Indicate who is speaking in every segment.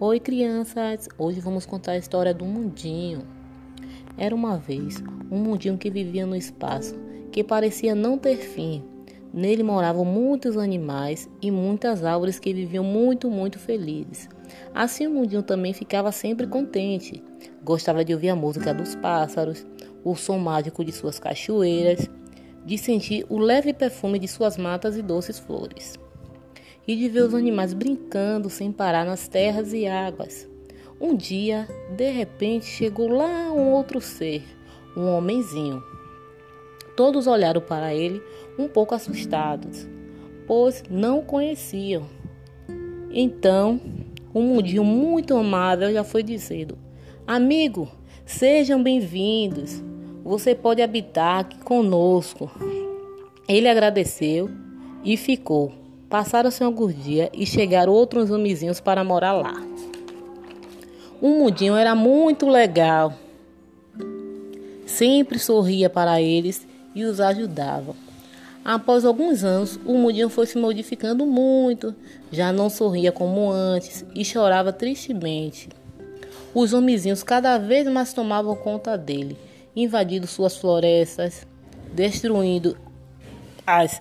Speaker 1: Oi, crianças! Hoje vamos contar a história do mundinho. Era uma vez um mundinho que vivia no espaço, que parecia não ter fim. Nele moravam muitos animais e muitas árvores que viviam muito, muito felizes. Assim o mundinho também ficava sempre contente. Gostava de ouvir a música dos pássaros, o som mágico de suas cachoeiras, de sentir o leve perfume de suas matas e doces flores e de ver os animais brincando sem parar nas terras e águas. Um dia, de repente, chegou lá um outro ser, um homenzinho. Todos olharam para ele um pouco assustados, pois não o conheciam. Então, um mundinho muito amável já foi dizendo: Amigo, sejam bem-vindos. Você pode habitar aqui conosco. Ele agradeceu e ficou. Passaram-se alguns dias e chegaram outros homenzinhos para morar lá. O mundinho era muito legal. Sempre sorria para eles e os ajudava. Após alguns anos, o mundinho foi se modificando muito, já não sorria como antes e chorava tristemente. Os homenzinhos cada vez mais tomavam conta dele, invadindo suas florestas, destruindo as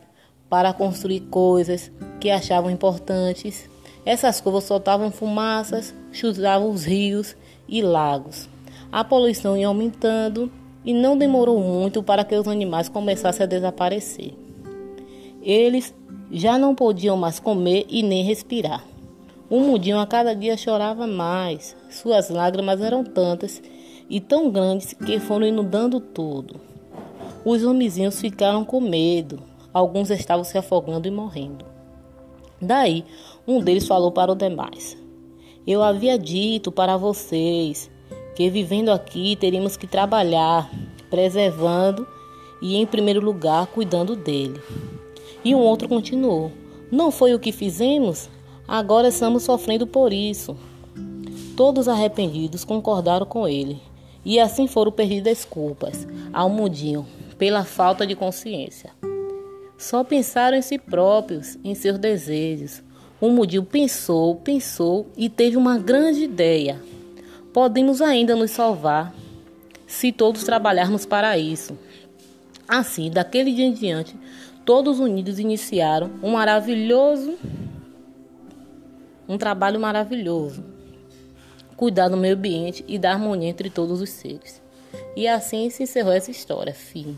Speaker 1: para construir coisas que achavam importantes. Essas coisas soltavam fumaças, chuzavam os rios e lagos. A poluição ia aumentando e não demorou muito para que os animais começassem a desaparecer. Eles já não podiam mais comer e nem respirar. O mudinho a cada dia chorava mais. Suas lágrimas eram tantas e tão grandes que foram inundando tudo. Os homenzinhos ficaram com medo, Alguns estavam se afogando e morrendo. Daí, um deles falou para os demais: Eu havia dito para vocês que vivendo aqui teríamos que trabalhar, preservando e, em primeiro lugar, cuidando dele. E um outro continuou: Não foi o que fizemos? Agora estamos sofrendo por isso. Todos arrependidos concordaram com ele, e assim foram pedir desculpas ao mudinho pela falta de consciência. Só pensaram em si próprios, em seus desejos. O mudil pensou, pensou e teve uma grande ideia. Podemos ainda nos salvar se todos trabalharmos para isso. Assim, daquele dia em diante, todos unidos iniciaram um maravilhoso um trabalho maravilhoso. Cuidar do meio ambiente e da harmonia entre todos os seres. E assim se encerrou essa história. Fim.